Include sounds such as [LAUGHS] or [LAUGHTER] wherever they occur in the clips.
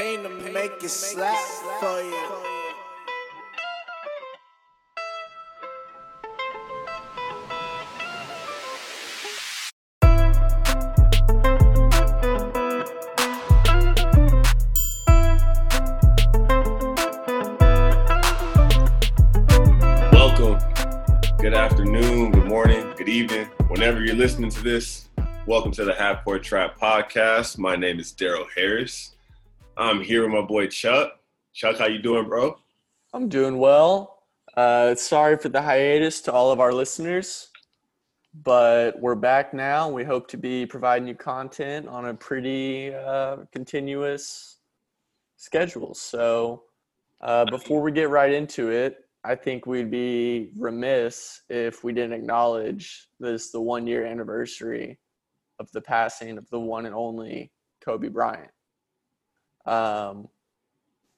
pain to make it slap for you. Welcome. Good afternoon, good morning, good evening. Whenever you're listening to this, welcome to the Half Court Trap Podcast. My name is Daryl Harris. I'm here with my boy Chuck. Chuck, how you doing, bro? I'm doing well. Uh, sorry for the hiatus to all of our listeners, but we're back now. We hope to be providing you content on a pretty uh, continuous schedule. So, uh, before we get right into it, I think we'd be remiss if we didn't acknowledge this the one year anniversary of the passing of the one and only Kobe Bryant. Um,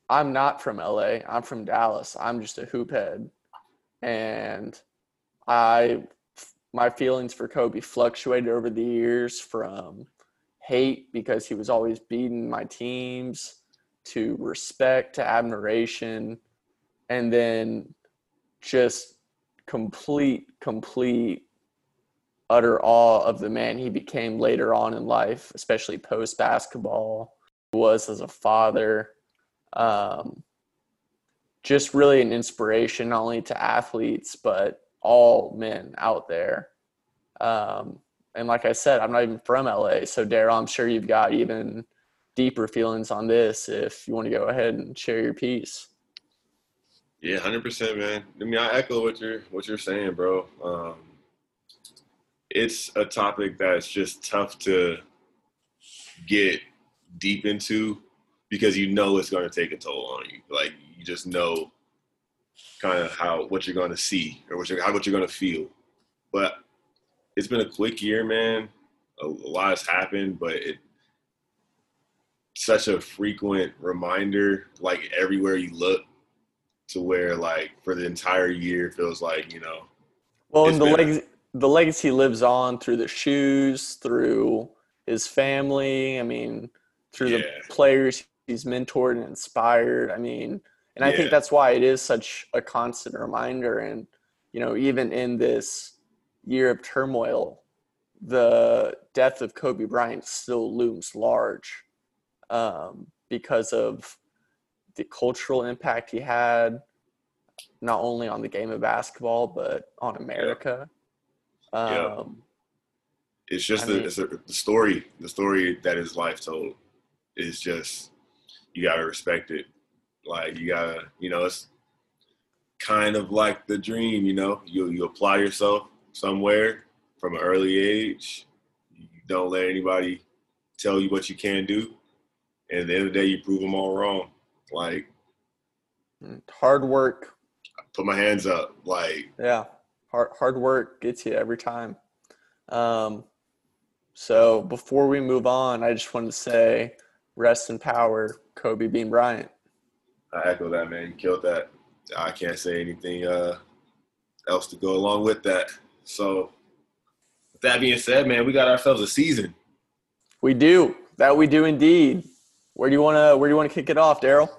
I'm not from LA. I'm from Dallas. I'm just a hoop head, and I my feelings for Kobe fluctuated over the years from hate because he was always beating my teams to respect to admiration and then just complete complete utter awe of the man he became later on in life especially post basketball was as a father um, just really an inspiration not only to athletes but all men out there um, and like i said i'm not even from la so daryl i'm sure you've got even deeper feelings on this if you want to go ahead and share your piece Yeah, hundred percent, man. I mean, I echo what you're what you're saying, bro. Um, it's a topic that's just tough to get deep into because you know it's going to take a toll on you. Like you just know kind of how what you're going to see or what you're how what you're going to feel. But it's been a quick year, man. A, a lot has happened, but it such a frequent reminder, like everywhere you look, to where like for the entire year feels like you know Well, and the legacy, the legacy lives on through the shoes, through his family. I mean, through Yeah. the players he's mentored and inspired. I mean, and I Yeah. think that's why it is such a constant reminder. And you know, even in this year of turmoil, the death of Kobe Bryant still looms large um, because of the cultural impact he had, not only on the game of basketball but on America. Yeah. Um, it's just I the, mean- it's a, the story the story that his life told is just you gotta respect it. Like you gotta you know it's kind of like the dream you know? You you apply yourself somewhere from an early age. You don't let anybody tell you what you can do. And at the end of the day you prove them all wrong. Like hard work, put my hands up. Like yeah, hard hard work gets you every time. Um, so before we move on, I just wanted to say, rest in power, Kobe Bean Bryant. I echo that, man. You killed that. I can't say anything uh, else to go along with that. So, with that being said, man, we got ourselves a season. We do that. We do indeed. Where do you want to Where do you want to kick it off, Daryl?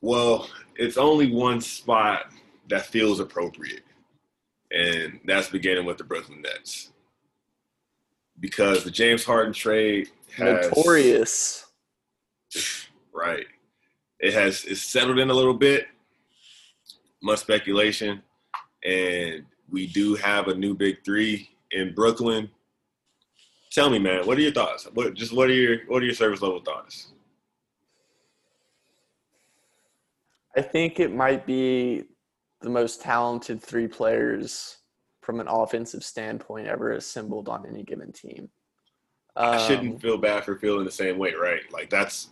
Well, it's only one spot that feels appropriate, and that's beginning with the Brooklyn Nets. Because the James Harden trade has Notorious. right. It has it's settled in a little bit. Much speculation, and we do have a new big three in Brooklyn. Tell me, man, what are your thoughts? What just what are your what are your service level thoughts? I think it might be the most talented three players from an offensive standpoint ever assembled on any given team. I Um, shouldn't feel bad for feeling the same way, right? Like that's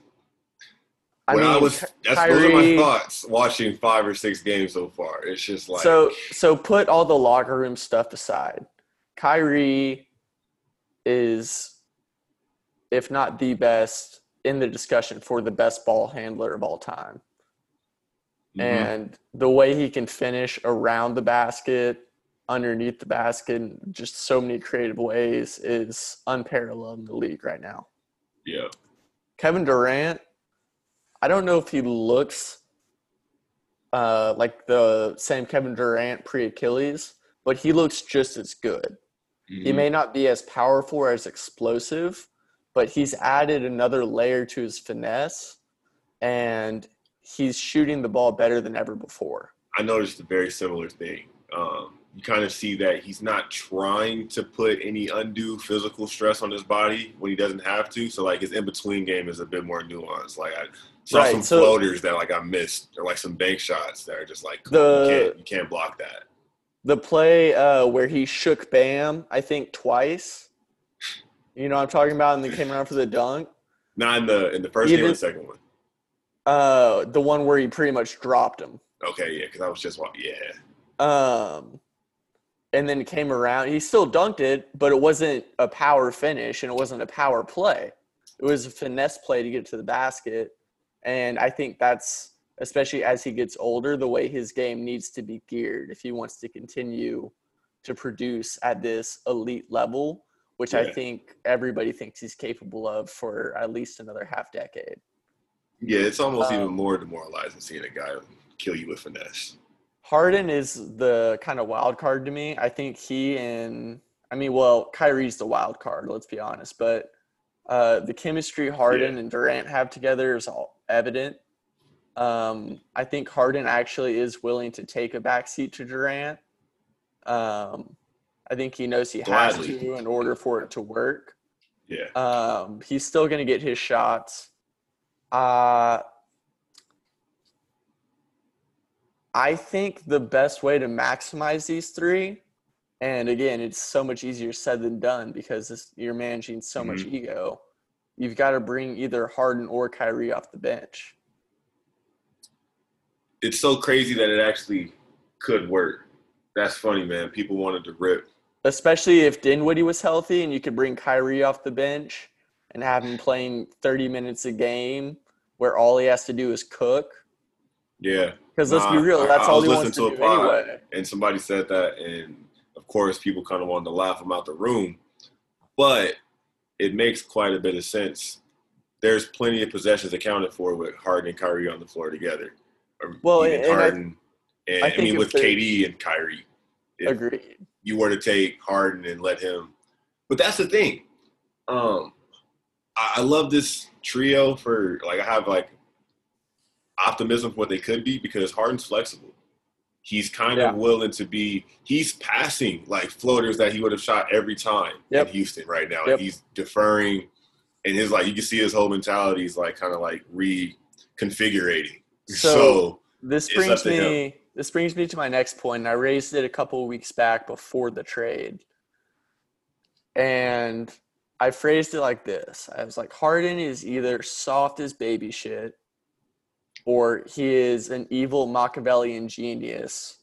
I when I, mean, was Ky- that's those are my thoughts watching five or six games so far. It's just like so so put all the locker room stuff aside. Kyrie is, if not the best, in the discussion for the best ball handler of all time. mhm. And the way he can finish around the basket, underneath the basket, in just so many creative ways is unparalleled in the league right now. yeah, Kevin Durant, I don't know if he looks uh, like the same Kevin Durant pre Achilles, but he looks just as good. He Mhm. may not be as powerful or as explosive, but he's added another layer to his finesse and he's shooting the ball better than ever before. I noticed a very similar thing. Um, you kind of see that he's not trying to put any undue physical stress on his body when he doesn't have to. So like his in between game is a bit more nuanced. Like I saw Right, some so- floaters that like I missed, or like some bank shots that are just like The- you can't you can't block that. The play uh, where he shook Bam, I think twice. You know what I'm talking about, and they came around for the dunk. Not in the in the first game or the second one. Uh, the one where he pretty much dropped him. Okay, yeah, because I was just wa- yeah. Um, and then came around. He still dunked it, but it wasn't a power finish and it wasn't a power play. It was a finesse play to get to the basket. And I think that's, especially as he gets older, the way his game needs to be geared if he wants to continue to produce at this elite level, which I think everybody thinks he's capable of for at least another half decade. Yeah, it's almost Um, even more demoralizing seeing a guy kill you with finesse. Harden is the kind of wild card to me. I think he and I mean, well, Kyrie's the wild card. Let's be honest, but uh, the chemistry Harden Yeah. and Durant have together is all evident. Um, I think Harden actually is willing to take a backseat to Durant. Um, I think he knows he has to in order for it to work. Yeah. Um, he's still going to get his shots. Uh, I think the best way to maximize these three, and again, it's so much easier said than done because this, you're managing so much mm-hmm. ego. You've got to bring either Harden or Kyrie off the bench. It's so crazy that it actually could work. That's funny, man. People wanted to rip. Especially if Dinwiddie was healthy and you could bring Kyrie off the bench and have him playing 30 minutes a game where all he has to do is cook. Yeah. Because let's be real, that's I all was he wants to, to do anyway. and somebody said that, and of course, people kind of wanted to laugh him out the room. But it makes quite a bit of sense. There's plenty of possessions accounted for with Harden and Kyrie on the floor together. Or Well, and I- Harden, and I I, mean with KD and Kyrie, Agreed. you were to take Harden and let him, but that's the thing. Um, I, I love this trio for like I have like optimism for what they could be because Harden's flexible. He's kind Yeah. of willing to be. He's passing like floaters that he would have shot every time Yep. in Houston right now. Yep. He's deferring, and his like you can see his whole mentality is like kind of like reconfiguring. [LAUGHS] So- So, This brings me this brings me to my next point, and I raised it a couple of weeks back before the trade. And I phrased it like this. I was like, Harden is either soft as baby shit, or he is an evil Machiavellian genius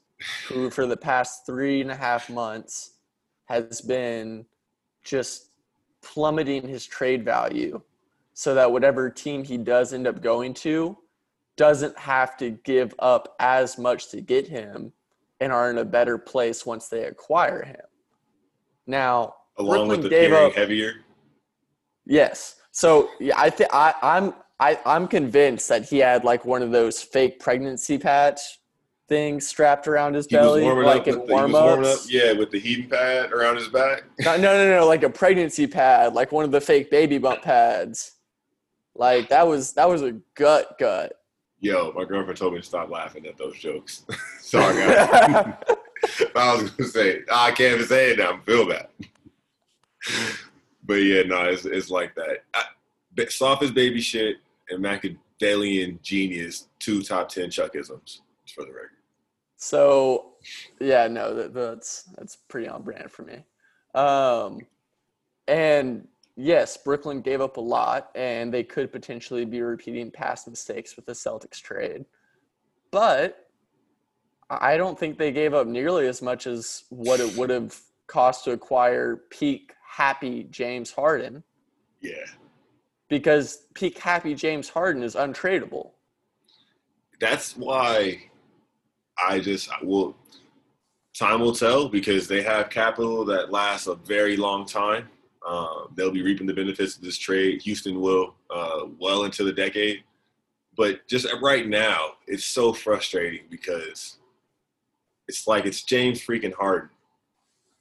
who for the past three and a half months has been just plummeting his trade value so that whatever team he does end up going to doesn't have to give up as much to get him and are in a better place once they acquire him. Now, along with Brooklyn the gave up- heavier, yes. So yeah, I think I'm I, I'm convinced that he had like one of those fake pregnancy patch things strapped around his he belly, like in he up, yeah, with the heating pad around his back. No, no, no, no, like a pregnancy pad, like one of the fake baby bump pads. Like that was that was a gut gut. Yo, my girlfriend told me to stop laughing at those jokes. [LAUGHS] Sorry. [LAUGHS] I was gonna say I can't even say it now. I feel bad. but yeah, no, it's, it's like that. I, soft as baby shit and Machiavellian genius, two top ten Chuckisms for the record. So, yeah, no, that, that's that's pretty on brand for me. Um, and yes, Brooklyn gave up a lot, and they could potentially be repeating past mistakes with the Celtics trade. But I don't think they gave up nearly as much as what it would have cost to acquire peak happy James Harden, Yeah, because peak happy James Harden is untradeable. that's why I just will. Time will tell because they have capital that lasts a very long time. Um, they'll be reaping the benefits of this trade. Houston will uh, well into the decade. But just right now, it's so frustrating because it's like it's James freaking Harden.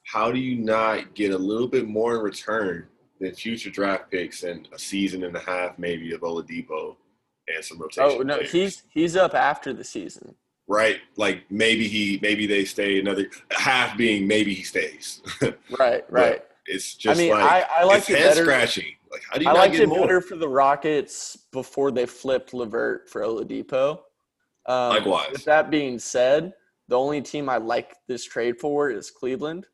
How do you not get a little bit more in return than future draft picks and a season and a half maybe of Oladipo and some rotation? Oh no, players? he's he's up after the season. right. Like maybe he maybe they stay another half being maybe he stays. [LAUGHS] Right, right. it's just I mean, like I, I like it's it head better. scratching. Like how do you I liked it more? better for the Rockets before they flipped LeVert for Oladipo. Um, Likewise. With that being said, the only team I like this trade for is Cleveland.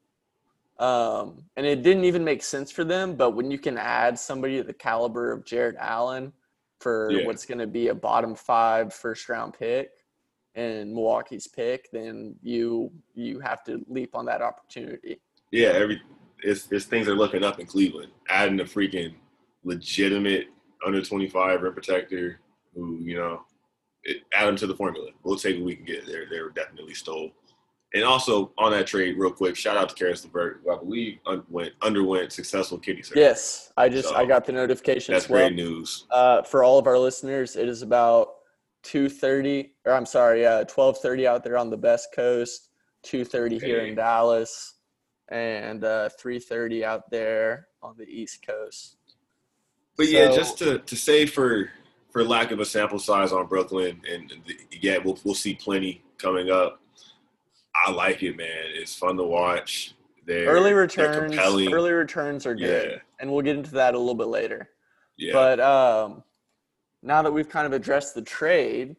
Um, and it didn't even make sense for them, but when you can add somebody of the caliber of Jarrett Allen for Yeah. what's going to be a bottom five first round pick and Milwaukee's pick, then you you have to leap on that opportunity. yeah, every it's, it's things are looking up in Cleveland. Adding a freaking legitimate under twenty five rim protector who you know it, add them to the formula. We'll take what we can get. They're they're definitely stole. And also on that trade, real quick, shout out to Caris LeVert, who I believe underwent, underwent successful kidney surgery. Yes, I just So, I got the notification that's well. great news. Uh, for all of our listeners, it is about two thirty, or I'm sorry, uh, twelve thirty out there on the Best Coast, two thirty here in Dallas, and uh, three thirty out there on the East Coast. But yeah, just to, to say for for lack of a sample size on Brooklyn, and the, yeah, we'll we'll see plenty coming up. I like it, man. It's fun to watch. They're, early returns, early returns are good, Yeah. and we'll get into that a little bit later. yeah, But um, now that we've kind of addressed the trade,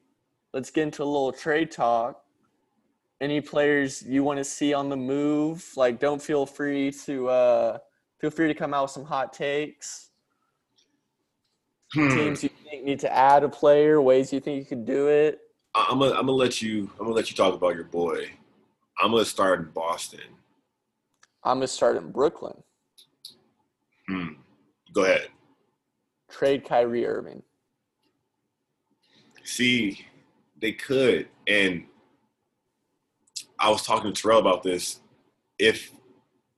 let's get into a little trade talk. Any players you want to see on the move? Like, don't feel free to uh, feel free to come out with some hot takes. Hmm. Teams you think need to add a player, ways you think you could do it. I'm gonna I'm gonna let you I'm gonna let you talk about your boy. I'm gonna start in Boston. I'm gonna start in Brooklyn. Hmm. Go ahead. Trade Kyrie Irving. See, they could, and I was talking to Terrell about this. If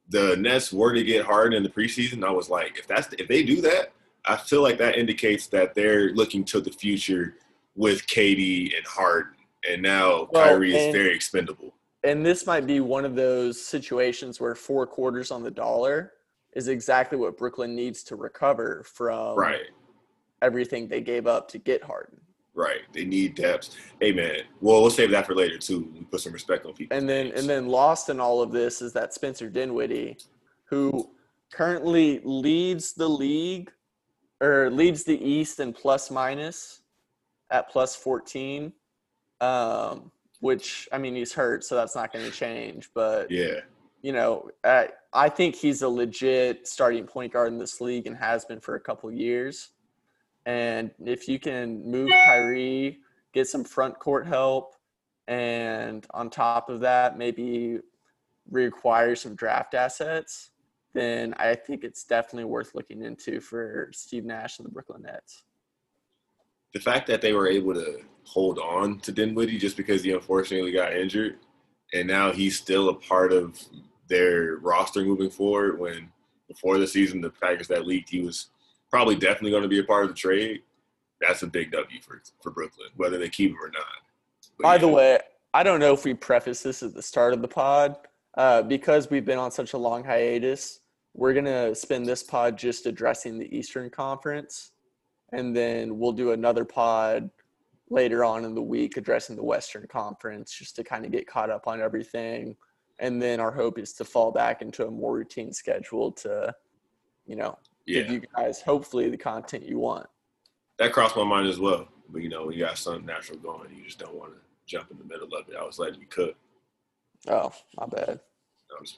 the Nets were to get Harden in the preseason, I was like, if that's if they do that, I feel like that indicates that they're looking to the future with KD and Harden, and now Well, Kyrie is very expendable. And this might be one of those situations where four quarters on the dollar is exactly what Brooklyn needs to recover from Right, everything they gave up to get Harden. right. They need depth. Hey man, well we'll save that for later too. We put some respect on people. And then and then lost in all of this is that Spencer Dinwiddie, who currently leads the league or leads the East in plus minus at plus 14. Um, which I mean he's hurt, so that's not going to change. But yeah, you know, uh, I think he's a legit starting point guard in this league and has been for a couple years. And if you can move Kyrie, get some front court help, and on top of that, maybe reacquire some draft assets, then I think it's definitely worth looking into for Steve Nash and the Brooklyn Nets. the fact that they were able to hold on to Dinwiddie just because he unfortunately got injured, and now he's still a part of their roster moving forward. When before the season, the package that leaked, he was probably definitely going to be a part of the trade. That's a big W for for Brooklyn, whether they keep him or not. But By the way, I don't know if we preface this at the start of the pod uh, because we've been on such a long hiatus. We're gonna spend this pod just addressing the Eastern Conference, and then we'll do another pod later on in the week addressing the Western Conference, just to kind of get caught up on everything. And then our hope is to fall back into a more routine schedule to, you know, give you guys hopefully the content you want. that crossed my mind as well. But you know, when you got something natural going, you just don't want to jump in the middle of it. I was letting you cook. Oh, my bad.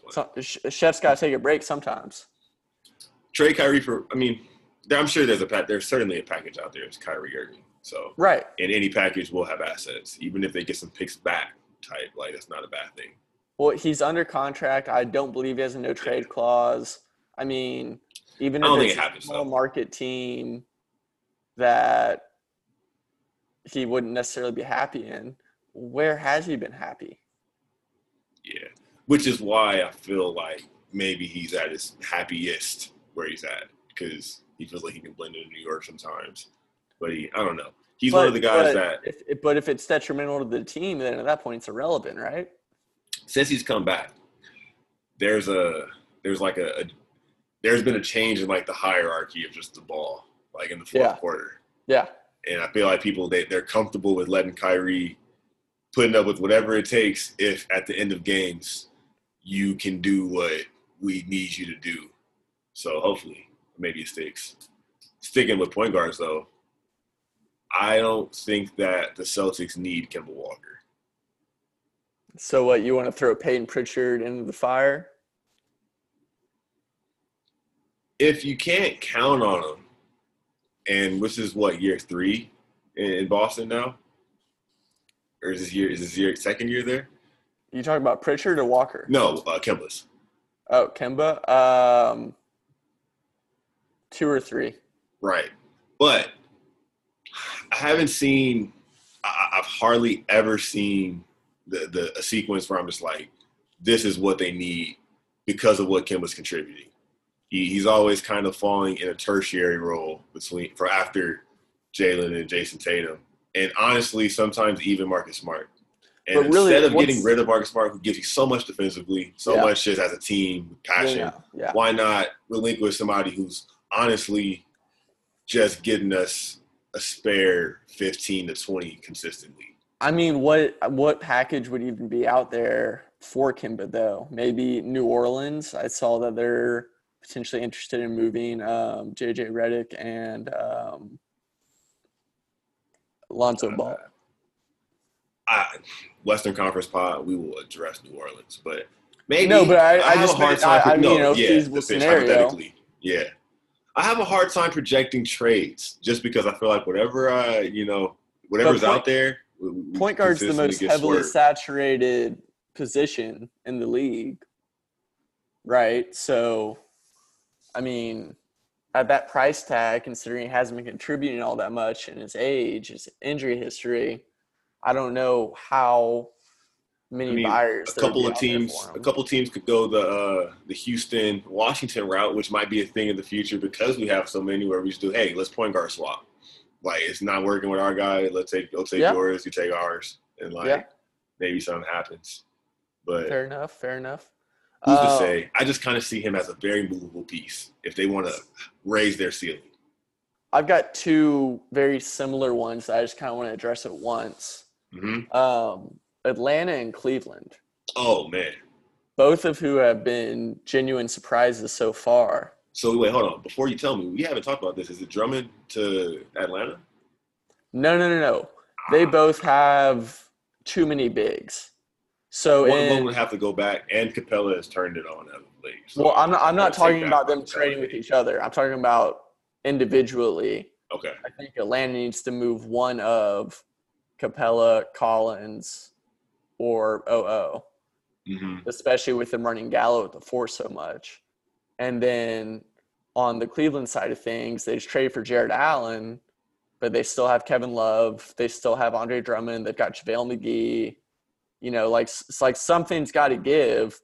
So, chef's got to take a break sometimes. trade Kyrie for. I mean, I'm sure there's a pa- there's certainly a package out there. It's Kyrie Irving. So Right. in any package, we'll have assets, even if they get some picks back. Type like that's not a bad thing. Well, he's under contract. I don't believe he has a no trade clause. I mean, even if it's it a small though. market team that he wouldn't necessarily be happy in, where has he been happy? Yeah, which is why I feel like maybe he's at his happiest where he's at because he feels like he can blend into New York sometimes. But he, I don't know. He's But- one of the guys that If, but if it's detrimental to the team, then at that point it's irrelevant, right? since he's come back, there's a there's like a, a there's been a change in like the hierarchy of just the ball, like in the fourth Yeah. quarter. Yeah. And I feel like people they they're comfortable with letting Kyrie putting up with whatever it takes if at the end of games you can do what we need you to do. So hopefully maybe it sticks. Sticking with point guards though, I don't think that the Celtics need Kemba Walker. So what you want to throw Peyton Pritchard into the fire? if you can't count on him, and which is what year three in, Boston now, or is this year is this year second year there? You talking about Pritchard or Walker? No, uh, Kemba's. Oh, Kemba. Um, two or three. Right, but I haven't seen. I, I've hardly ever seen the the a sequence where I'm just like, this is what they need because of what Kim was contributing. He, he's always kind of falling in a tertiary role between for after Jalen and Jayson Tatum, and honestly, sometimes even Marcus Smart. And But really, instead of getting rid of Marcus Smart, who gives you so much defensively, so Yeah. much just as a team passion, Yeah. yeah. why not relinquish somebody who's honestly just getting us a spare 15 to 20 consistently? I mean, what what package would even be out there for Kemba though? Maybe New Orleans. I saw that they're potentially interested in moving um, JJ Redick and um, Lonzo Ball. I, Western Conference pod, we will address New Orleans, but maybe No, but I- I have just meant-. I- I mean, no, you know, yeah, feasible scenario. hypothetically, Yeah, I have a hard time projecting trades just because I feel like whatever I, you know, whatever's point- out there. Point guard's the most heavily swerved. saturated position in the league, right? So, I mean, at that price tag, considering he hasn't been contributing all that much in his age, his injury history, I don't know how many I mean, buyers. a couple of teams a couple teams could go the uh the Houston Washington route which might be a thing in the future because we have so many where we just do hey let's point guard swap like it's not working with our guy let's take let's take Yeah. yours you take ours and like Yeah. maybe something happens but Fair enough. Fair enough. who's to Um, say I just kind of see him as a very movable piece if they want to raise their ceiling I've got two very similar ones that I just kind of want to address at once. hmm Um, Atlanta and Cleveland. oh man both of who have been genuine surprises so far. so wait hold on before you tell me we haven't talked about this is it Drummond to Atlanta No, no, no, no. They Ah. both have too many bigs. So one in, would have to go back, and Capela has turned it on of late. So well, I'm not. I'm not talking about them trading with each other. I'm talking about individually. Okay, I think Atlanta needs to move one of Capela, Collins, or OO. hmm especially with them running Gallo at the four so much. And then on the Cleveland side of things, they just traded for Jarrett Allen, but they still have Kevin Love. They still have Andre Drummond. They've got JaVale McGee. You know, like it's like something's got to give.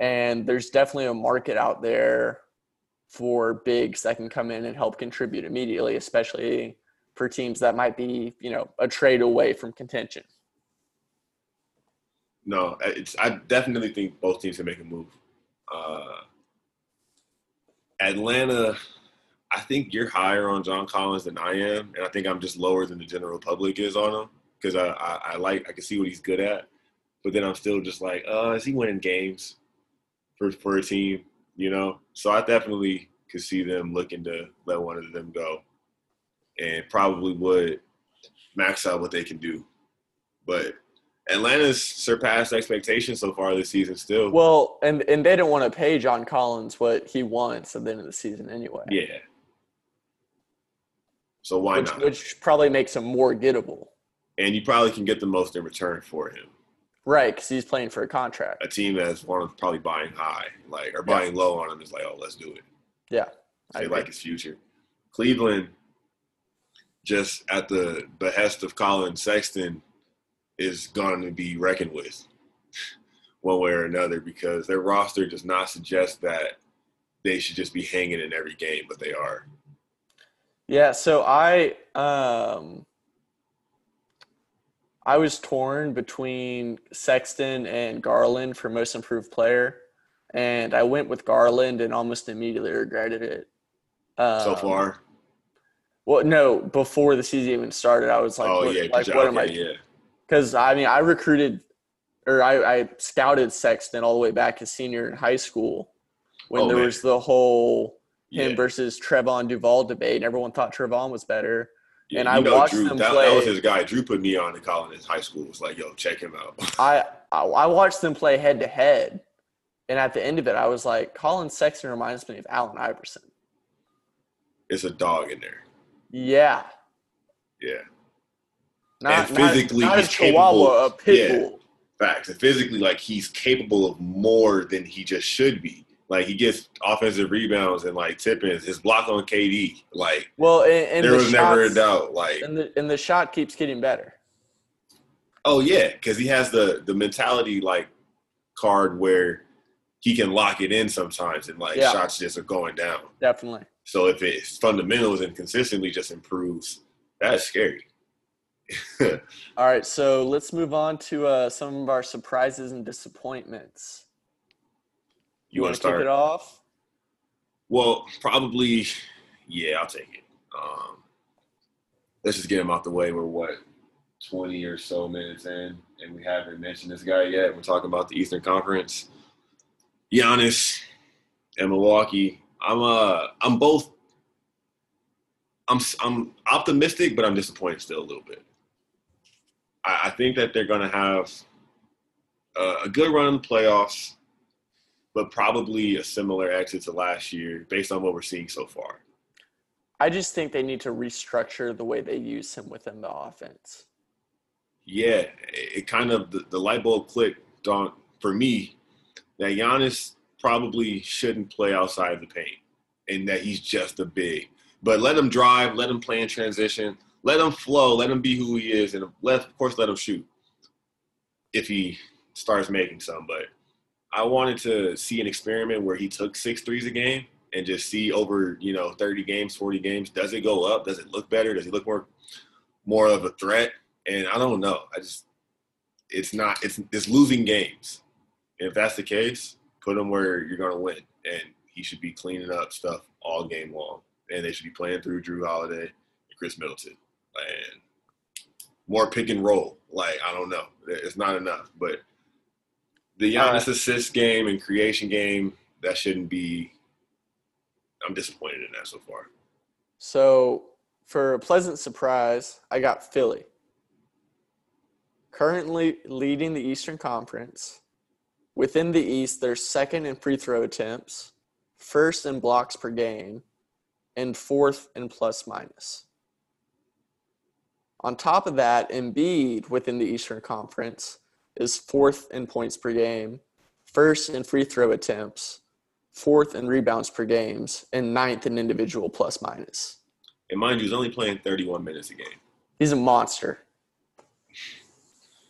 And there's definitely a market out there for bigs that can come in and help contribute immediately, especially for teams that might be, you know, a trade away from contention. No, it's I definitely think both teams can make a move. Uh, Atlanta, I think you're higher on John Collins than I am, and I think I'm just lower than the general public is on him because I, I, I like I can see what he's good at, but then I'm still just like, uh, is he winning games for for a team? You know, so I definitely could see them looking to let one of them go, and probably would max out what they can do, but. Atlanta's surpassed expectations so far this season. Still, Well, and and they don't want to pay John Collins what he wants at the end of the season anyway. yeah. So why which, not? which probably makes him more gettable, and you probably can get the most in return for him. right? Because he's playing for a contract. A team that's one of probably buying high, like or Yeah. buying low on him is like, oh, let's do it. Yeah, I They like his future. Cleveland, just at the behest of Collin Sexton, is going to be reckoned with one way or another because their roster does not suggest that they should just be hanging in every game, but they are. Yeah, so I um I was torn between Sexton and Garland for most improved player, and I went with Garland and almost immediately regretted it. Um, so far. Well, no, before the season even started, I was like, oh what, yeah, like, what am I? yeah. Because I mean, I recruited or I, I scouted Sexton all the way back as senior in high school when Oh, there man. was the whole him Yeah. versus Trevon Duval debate, and everyone thought Trevon was better. Yeah, and I know watched Drew, them that, play- that was his guy. Drew put me on in college in high school. Was like, yo, check him out. [LAUGHS] I, I I watched them play head to head, and at the end of it, I was like, Collin Sexton reminds me of Allen Iverson. it's a dog in there. Yeah, Yeah, not And physically, not, not a he's capable- Chihuahua, a pit yeah. bull. facts. And physically, like he's capable of more than he just should be. Like he gets offensive rebounds and like tip-ins. His block on KD, like Well, and, and there the was never a doubt. Like, and the and the shot keeps getting better. oh yeah, because he has the the mentality like card where he can lock it in sometimes, and like Yeah. shots just are going down. Definitely. So if it's fundamentals and consistently just improves, that's scary. [LAUGHS] All right, so let's move on to uh, some of our surprises and disappointments. You want wanna to start? kick it off? Well, probably, yeah, I'll take it. Um, let's just get him out the way. We're what, 20 or so minutes in, and we haven't mentioned this guy yet. We're talking about the Eastern Conference. Giannis and Milwaukee. I'm uh, I'm both. I'm I'm optimistic, but I'm disappointed still a little bit. I, I think that they're going to have a, a good run in the playoffs but probably a similar exit to last year based on what we're seeing so far. I just think they need to restructure the way they use him within the offense. Yeah, it, it kind of the, the light bulb clicked on for me that Giannis probably shouldn't play outside of the paint and that he's just a big. But let him drive, let him play in transition, let him flow, let him be who he is, and let of course let him shoot if he starts making some. But I wanted to see an experiment where he took six threes a game and just see over you know 30 games, 40 games, does it go up? Does it look better? Does he look more more of a threat? And I don't know. I just it's not it's it's losing games. And if that's the case, put him where you're gonna win. And he should be cleaning up stuff all game long. And they should be playing through Jrue Holiday and Khris Middleton. And more pick and roll. Like, I don't know. It's not enough. But the Giannis assist game and creation game, that shouldn't be I'm disappointed in that so far. So, for a pleasant surprise, I got Philly. Currently leading the Eastern Conference. Within the East, they're second in free throw attempts, first in blocks per game, and fourth in plus minus. On top of that, Embiid within the Eastern Conference is fourth in points per game, first in free throw attempts, fourth in rebounds per games, and ninth in individual plus minus. And mind you, he's only playing 31 minutes a game. He's a monster.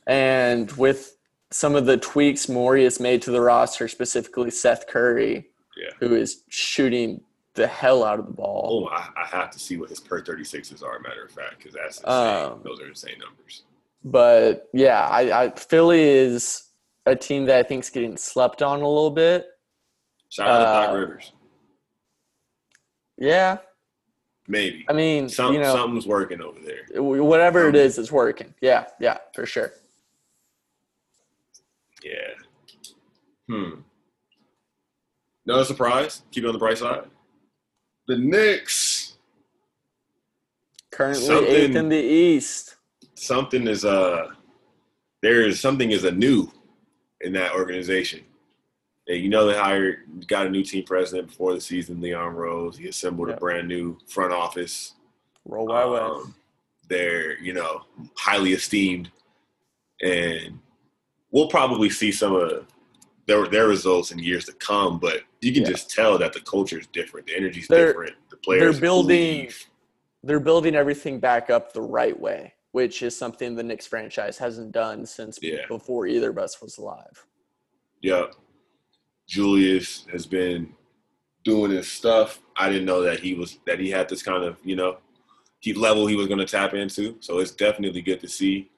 And with some of the tweaks Morey has made to the roster, specifically Seth Curry, Yeah. who is shooting the hell out of the ball. Oh, I, I have to see what his per 36s are, matter of fact, because that's insane. Um, Those are insane numbers. But yeah, I, I Philly is a team that I think is getting slept on a little bit. Shout out to uh, Doc Rivers. Yeah, Maybe. I mean, Some, you know, something's working over there. whatever it is, it's working. Yeah, yeah, for sure. Yeah. Hmm. No surprise. Keep it on the bright side. The Knicks. Currently Something- eighth in the East. Something is uh there is something is a new in that organization. Yeah, you know they hired got a new team president before the season, Leon Rose. He assembled a brand new front office. World Wide Wes. Um, they're you know highly esteemed, and we'll probably see some of their their results in years to come. But you can Yeah. just tell that the culture is different, the energy's They're- different. The players They're building- believe. they're building everything back up the right way, which is something the Knicks franchise hasn't done since Yeah. before either of us was alive. Yep. Julius has been doing his stuff. I didn't know that he was that he had this kind of you know he level he was going to tap into. So it's definitely good to see.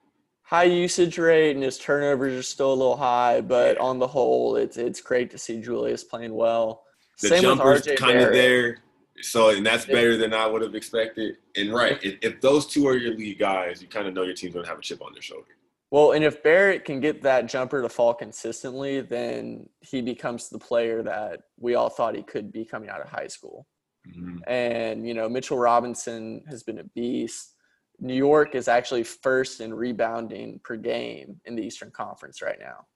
High usage rate and his turnovers are still a little high, but on the whole, it's it's great to see Julius playing well. The Same with jumper's RJ kind of there. So, and that's better than I would have expected. And right, if, if those two are your lead guys, you kind of know your team's going to have a chip on their shoulder. Well, and if Barrett can get that jumper to fall consistently, then he becomes the player that we all thought he could be coming out of high school. Mm-hmm. And, you know, Mitchell Robinson has been a beast. New York is actually first in rebounding per game in the Eastern Conference right now.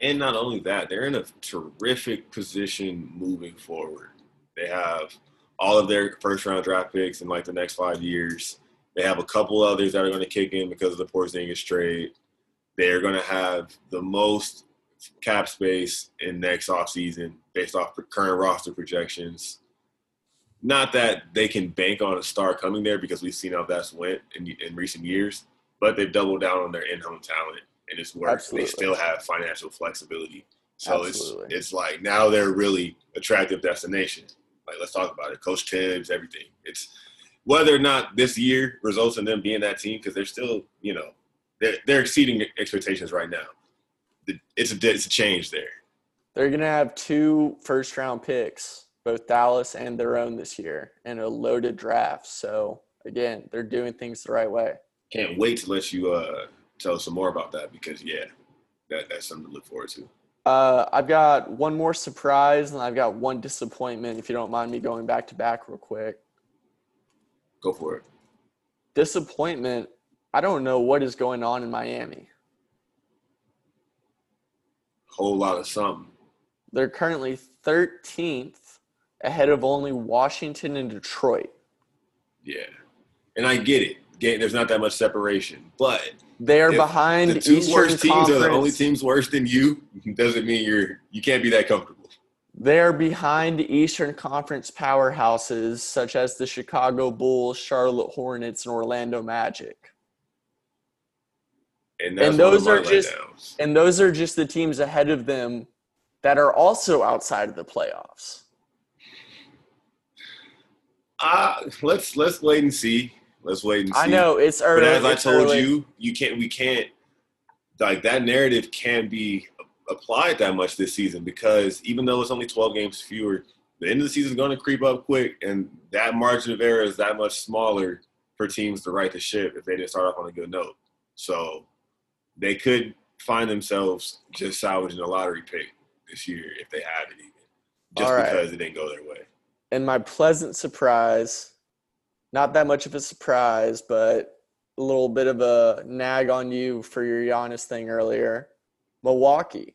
And not only that, they're in a terrific position moving forward. They have all of their first round draft picks in like the next five years. They have a couple others that are going to kick in because of the Porzingis trade. They're going to have the most cap space in next offseason based off current roster projections. Not that they can bank on a star coming there because we've seen how that's went in, in recent years, but they've doubled down on their in-home talent and it's worked. Absolutely. They still have financial flexibility. So Absolutely. it's it's like now they're really attractive destination. Like let's talk about it. Coach Thibs, everything. It's whether or not this year results in them being that team because they're still, you know, they're they're exceeding expectations right now. It's a it's a change there. They're going to have two first round picks, both Dallas and their own this year, in a loaded draft. So, again, they're doing things the right way. Can't wait to let you uh, tell us some more about that because yeah, that that's something to look forward to. Uh, I've got one more surprise and I've got one disappointment, if you don't mind me going back to back real quick. Go for it. Disappointment, I don't know what is going on in Miami. Whole lot of something. They're currently 13th ahead of only Washington and Detroit. Yeah, and I get it. There's not that much separation, but They are behind the two Eastern worst teams Conference. are the only teams worse than you. [LAUGHS] Doesn't mean you're you can't be that comfortable. They're behind Eastern Conference powerhouses such as the Chicago Bulls, Charlotte Hornets, and Orlando Magic. And, And those are just-. And those are just the teams ahead of them that are also outside of the playoffs. Uh, let's let's wait and see. Let's wait and see. I know it's early. but as I told early. you, you can't. We can't. Like that narrative can't be applied that much this season because even though it's only 12 games fewer, the end of the season is going to creep up quick, and that margin of error is that much smaller for teams to right the ship if they didn't start off on a good note. So they could find themselves just salvaging a lottery pick this year if they have it, even just right. because it didn't go their way. And my pleasant surprise, not that much of a surprise, but a little bit of a nag on you for your Giannis thing earlier. Milwaukee,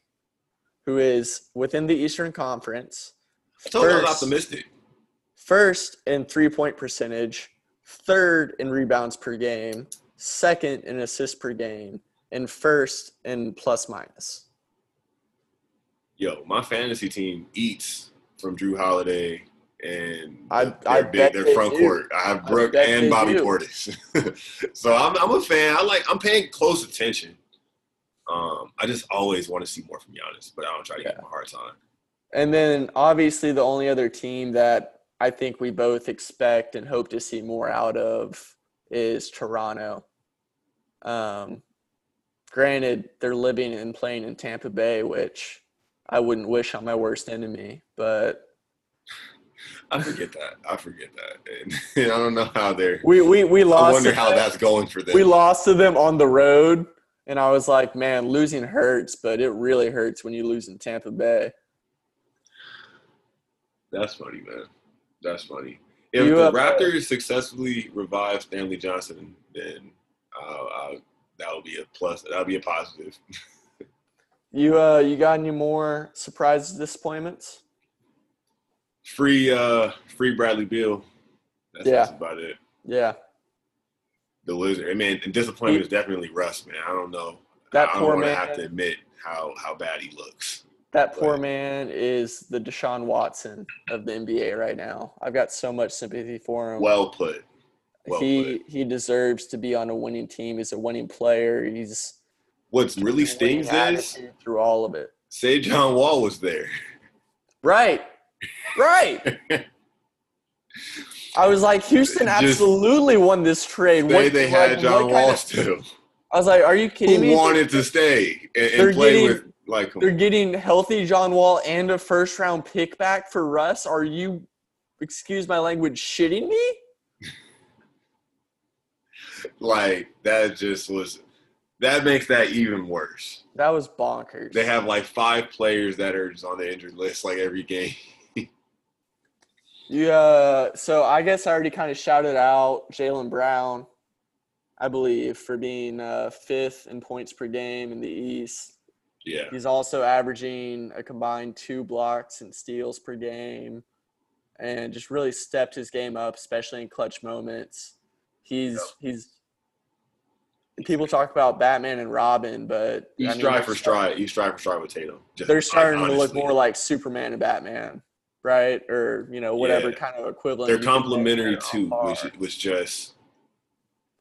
who is within the Eastern Conference, I told you I was First. optimistic. first in three point percentage, third in rebounds per game, second in assists per game, and first in plus minus. yo, my fantasy team eats from Jrue Holiday and I- their, I big, bet their front do. court. I have I Brook bet and Bobby do. Portis. [LAUGHS] so I'm, I'm a fan. I like. I'm paying close attention. Um, I just always want to see more from Giannis, but I don't try to give Yeah. him a hard time. And then obviously the only other team that I think we both expect and hope to see more out of is Toronto. Um, granted, they're living and playing in Tampa Bay, which I wouldn't wish on my worst enemy, but I forget that. I forget that, [LAUGHS] and, I don't know how they're. we we, we lost. I wonder how them- that's going for them. we lost to them on the road, and I was like, man, losing hurts, but it really hurts when you lose in Tampa Bay. That's funny, man. That's funny. If You the Raptors successfully revive Stanley Johnson, then uh, uh, that would be a plus. That would be a positive. [LAUGHS] You uh, you got any more surprises, disappointments? Free, uh, free Bradley Beal. That's, Yeah. that's about it. Yeah, The loser. I mean, and disappointment is definitely Russ, man. I don't know. That I poor wanna man. have to admit how how bad he looks. that poor Right. man is the Deshaun Watson of the NBA right now. I've got so much sympathy for him. Well put. well he he deserves to be on a winning team. He's a winning player. He's what's really stings is through all of it. say John Wall was there. Right, right. I was like, Houston Just absolutely won this trade. What- they like, had John what Wall still. I was like, "Are you kidding Who me?" wanted to stay and, and play getting- with like They're getting healthy John Wall and a first round pick back for Russ. Are you, excuse my language, shitting me? like that just was that makes that even worse. That was bonkers. They have like five players that are just on the injured list like every game. Yeah, so I guess I already kind of shouted out Jaylen Brown, I believe, for being uh, fifth in points per game in the East. Yeah. He's also averaging a combined two blocks and steals per game, and just really stepped his game up, especially in clutch moments. He's he's. People talk about Batman and Robin, but You I mean, stride for stride. You stride for stride with Tatum. Just They're starting to look more like Superman and Batman, right? Or you know whatever Yeah. kind of equivalent. They're you can make complementary too, which was just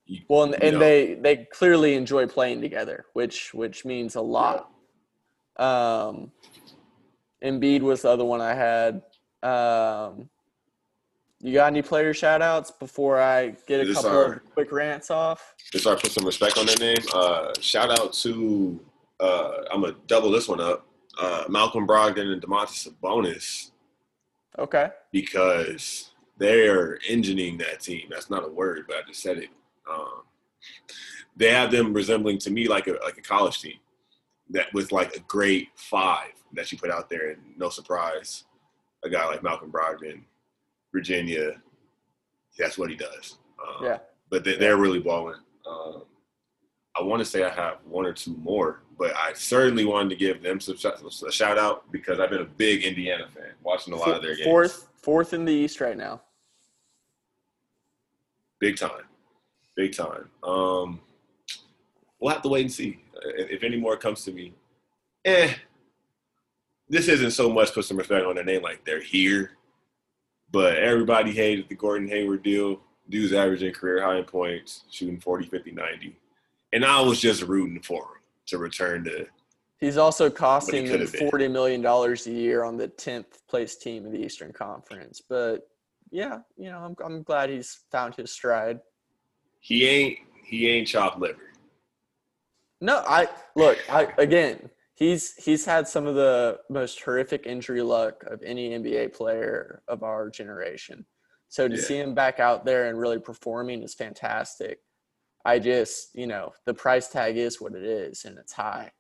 you- Well, and, and know, they they clearly enjoy playing together, which which means a lot. Um, Embiid was the other one I had. Um, you got any player shout outs before I get a couple are- of quick rants off? to start put some respect on their name. Uh, shout out to uh, I'm gonna double this one up. Uh, Malcolm Brogdon and Domantas Sabonis Okay. because they are engineering that team. That's not a word, but I just said it. Um, they have them resembling to me like a like a college team that with like a great five that you put out there, and no surprise, a guy like Malcolm Brogdon, Virginia, that's what he does. Um, Yeah. but they, they're really balling. Um, I want to say I have one or two more, but I certainly wanted to give them some a shout out because I've been a big Indiana fan, watching a lot of their games. Fourth fourth in the East right now. big time, big time. Um, we'll have to wait and see Uh, if, any more comes to me. Eh, this isn't so much put some respect on their name like they're here, but everybody hated the Gordon Hayward deal. Dude's averaging career high in points, shooting 40, 50, 90. And I was just rooting for him to return to He's also costing them could have been. forty million dollars a year on the tenth place team in the Eastern Conference. But yeah, you know, I'm I'm glad he's found his stride. he ain't he ain't chopped liver. No, I look. I again, he's he's had some of the most horrific injury luck of any NBA player of our generation. So to Yeah. see him back out there and really performing is fantastic. I just, you know, the price tag is what it is, and it's high.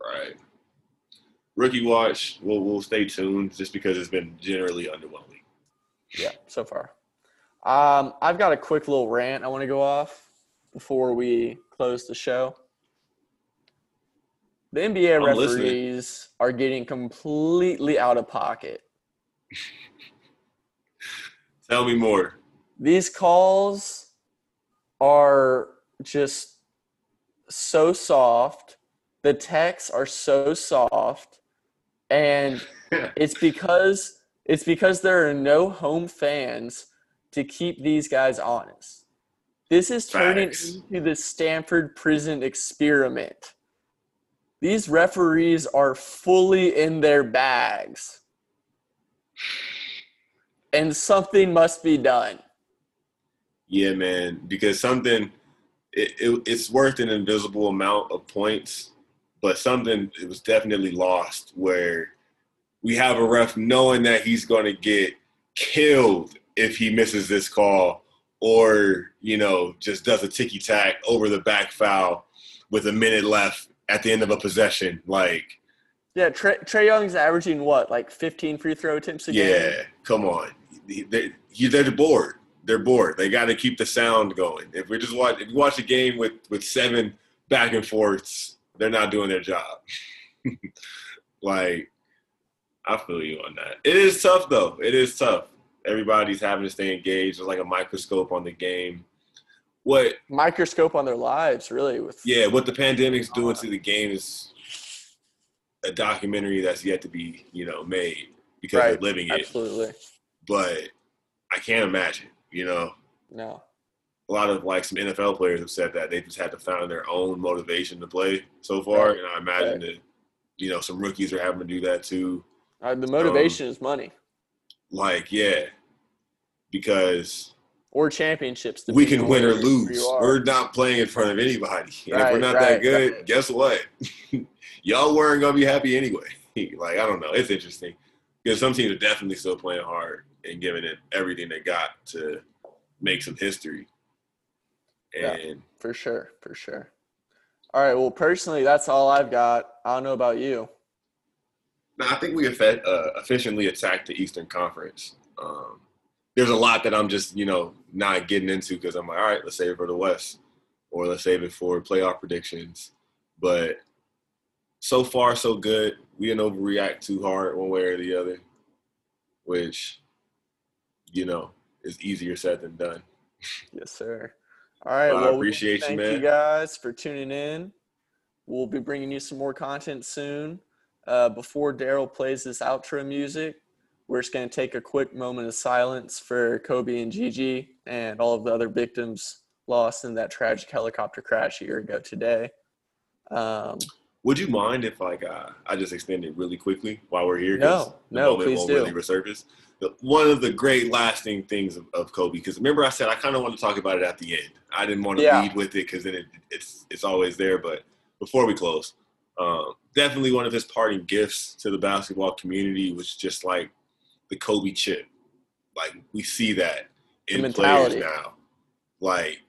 Right. Rookie watch, we'll we'll stay tuned just because it's been generally underwhelming. Yeah, so far. Um, I've got a quick little rant I want to go off before we close the show. The NBA I'm listening. referees are getting completely out of pocket. [LAUGHS] Tell me more. These calls are just so soft. The texts are so soft. And [LAUGHS] it's because it's because there are no home fans to keep these guys honest. This is turning Facts. into the Stanford prison experiment. These referees are fully in their bags. And something must be done. Yeah, man. Because something, it, it, it's worth an invisible amount of points, but something it was definitely lost where we have a ref knowing that he's going to get killed if he misses this call or you know just does a ticky tack over the back foul with a minute left at the end of a possession. Like, Yeah, Trey, Trae Young's averaging what, like 15 free throw attempts a game? yeah, come on. They're, they're bored. They're bored. They got to keep the sound going. If we just watch, if you watch a game with with seven back and forths, they're not doing their job. [LAUGHS] like, I feel you on that. It is tough though. It is tough. Everybody's having to stay engaged. There's like a microscope on the game. What Microscope on their lives, really. With yeah, what the pandemic's doing uh. to the game is a documentary that's yet to be, you know, made because Right. we're living it. absolutely. But I can't imagine, you know, No. a lot of like some NFL players have said that they just had to find their own motivation to play so far, Right. and I imagine Right. that you know some rookies are having to do that too. Uh, the motivation Um, is money. Like, yeah, because or championships. we can win or where you- where lose. We're not playing in front of anybody. And if we're not right, that good, right. guess what? [LAUGHS] Y'all weren't gonna be happy anyway. [LAUGHS] like I don't know. It's interesting because some teams are definitely still playing hard and giving it everything they got to make some history. Yeah. For sure, for sure. All right. Well, personally, that's all I've got. I don't know about you. No, I think we effe- uh, efficiently attacked the Eastern Conference. Um, there's a lot that I'm just, you know, not getting into because I'm like, all right, let's save it for the West or let's save it for playoff predictions. But so far, so good. We didn't overreact too hard one way or the other, which, you know, it's easier said than done. Yes, sir. All right. Well, I well, we appreciate you, thank man. you guys for tuning in. We'll be bringing you some more content soon. Uh, before Daryl plays this outro music, we're just going to take a quick moment of silence for Kobe and Gigi and all of the other victims lost in that tragic helicopter crash a year ago today. Um, Would you mind if like uh, I just extend it really quickly while we're here? No, no, please won't do. Really resurface. One of the great lasting things of, of Kobe, because remember I said I kind of want to talk about it at the end. I didn't want to Yeah. lead with it because then it, it's it's always there. But before we close, um, definitely one of his parting gifts to the basketball community was just like the Kobe chip. Like we see that in players now. Like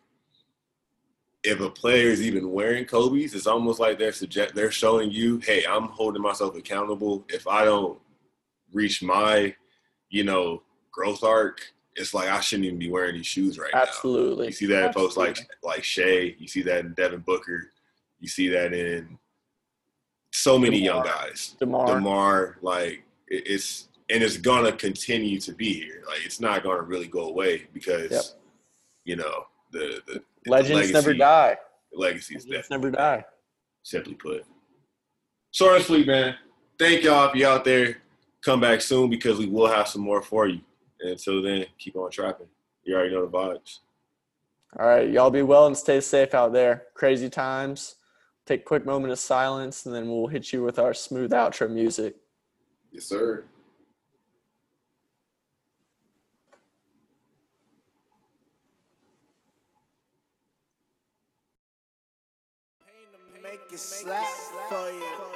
if a player is even wearing Kobe's, it's almost like they're suggest they're showing you, hey, I'm holding myself accountable. If I don't reach my, you know, growth arc, it's like I shouldn't even be wearing these shoes right now. absolutely. You see that in folks like Absolutely. like Shai. You see that in Devin Booker. You see that in so many young guys. DeMar. Demar, like it's and it's gonna continue to be here. Like it's not gonna really go away because Yep. you know the the Legends never legacy- die. legacy is never die. simply put. Short and sweet, man. Thank y'all if you out there. Come back soon because we will have some more for you. And until then, keep on trapping. You already know the vibes. All right, y'all be well and stay safe out there. Crazy times. Take a quick moment of silence, and then we'll hit you with our smooth outro music. Yes, sir. Make it slap for you.